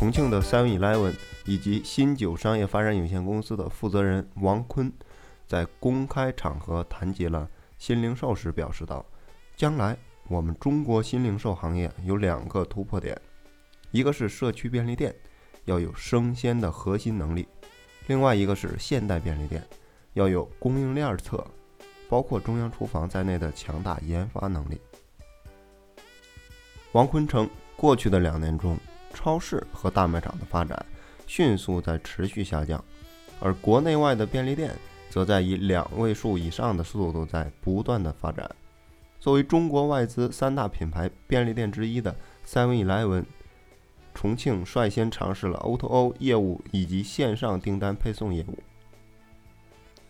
重庆的 Seven Eleven 以及新九商业发展有限公司的负责人王坤，在公开场合谈及了新零售时表示道：“将来我们中国新零售行业有两个突破点，一个是社区便利店要有生鲜的核心能力，另外一个是现代便利店要有供应链侧，包括中央厨房在内的强大研发能力。”王坤称，过去的两年中，超市和大卖场的发展迅速在持续下降，而国内外的便利店则在以两位数以上的速度在不断的发展。作为中国外资三大品牌便利店之一的 Seven Eleven，重庆率先尝试了 O2O 业务以及线上订单配送业务。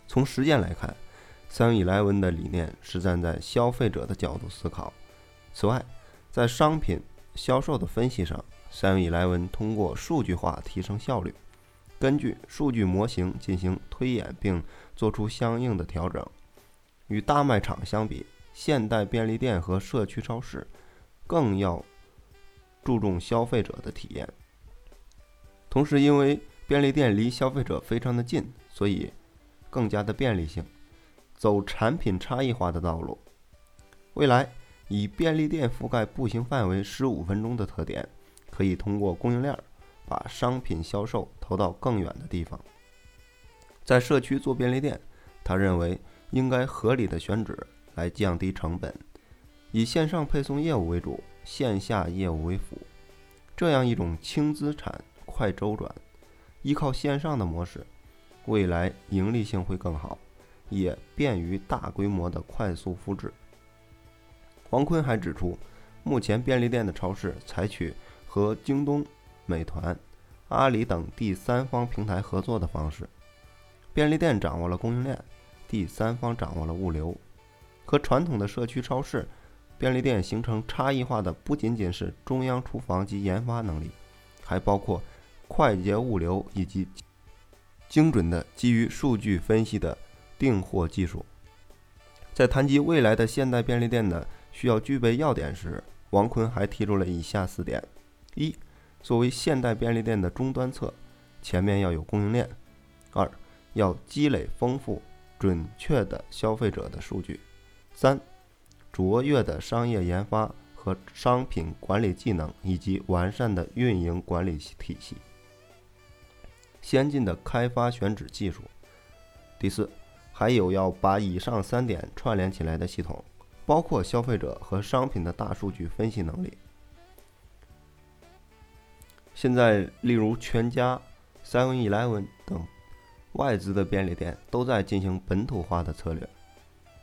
从实践来看，Seven Eleven 的理念是站在消费者的角度思考。此外，在商品销售的分析上，Seven Eleven 通过数据化提升效率，根据数据模型进行推演，并做出相应的调整。与大卖场相比，现代便利店和社区超市更要注重消费者的体验。同时，因为便利店离消费者非常的近，所以更加的便利性，走产品差异化的道路。未来。以便利店覆盖步行范围十五分钟的特点，可以通过供应链把商品销售投到更远的地方。在社区做便利店，他认为应该合理的选址来降低成本，以线上配送业务为主，线下业务为辅，这样一种轻资产、快周转、依靠线上的模式，未来盈利性会更好，也便于大规模的快速复制。黄坤还指出，目前便利店的超市采取和京东、美团、阿里等第三方平台合作的方式，便利店掌握了供应链，第三方掌握了物流。和传统的社区超市、便利店形成差异化的不仅仅是中央厨房及研发能力，还包括快捷物流以及精准的基于数据分析的订货技术。在谈及未来的现代便利店的。需要具备要点时，王坤还提出了以下四点：一、作为现代便利店的终端侧，前面要有供应链；二、要积累丰富、准确的消费者的数据；三、卓越的商业研发和商品管理技能，以及完善的运营管理体系；先进的开发选址技术；第四，还有要把以上三点串联起来的系统。包括消费者和商品的大数据分析能力。现在，例如全家、Seven Eleven 等外资的便利店都在进行本土化的策略，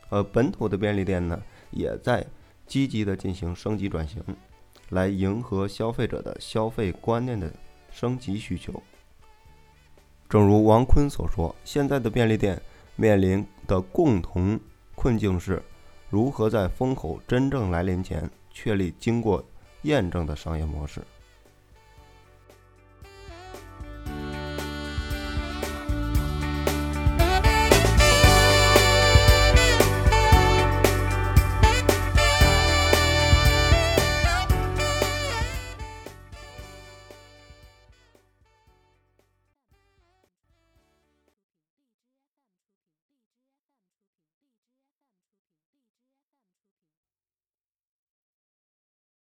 而本土的便利店呢，也在积极的进行升级转型，来迎合消费者的消费观念的升级需求。正如王坤所说，现在的便利店面临的共同困境是。如何在风口真正来临前确立经过验证的商业模式？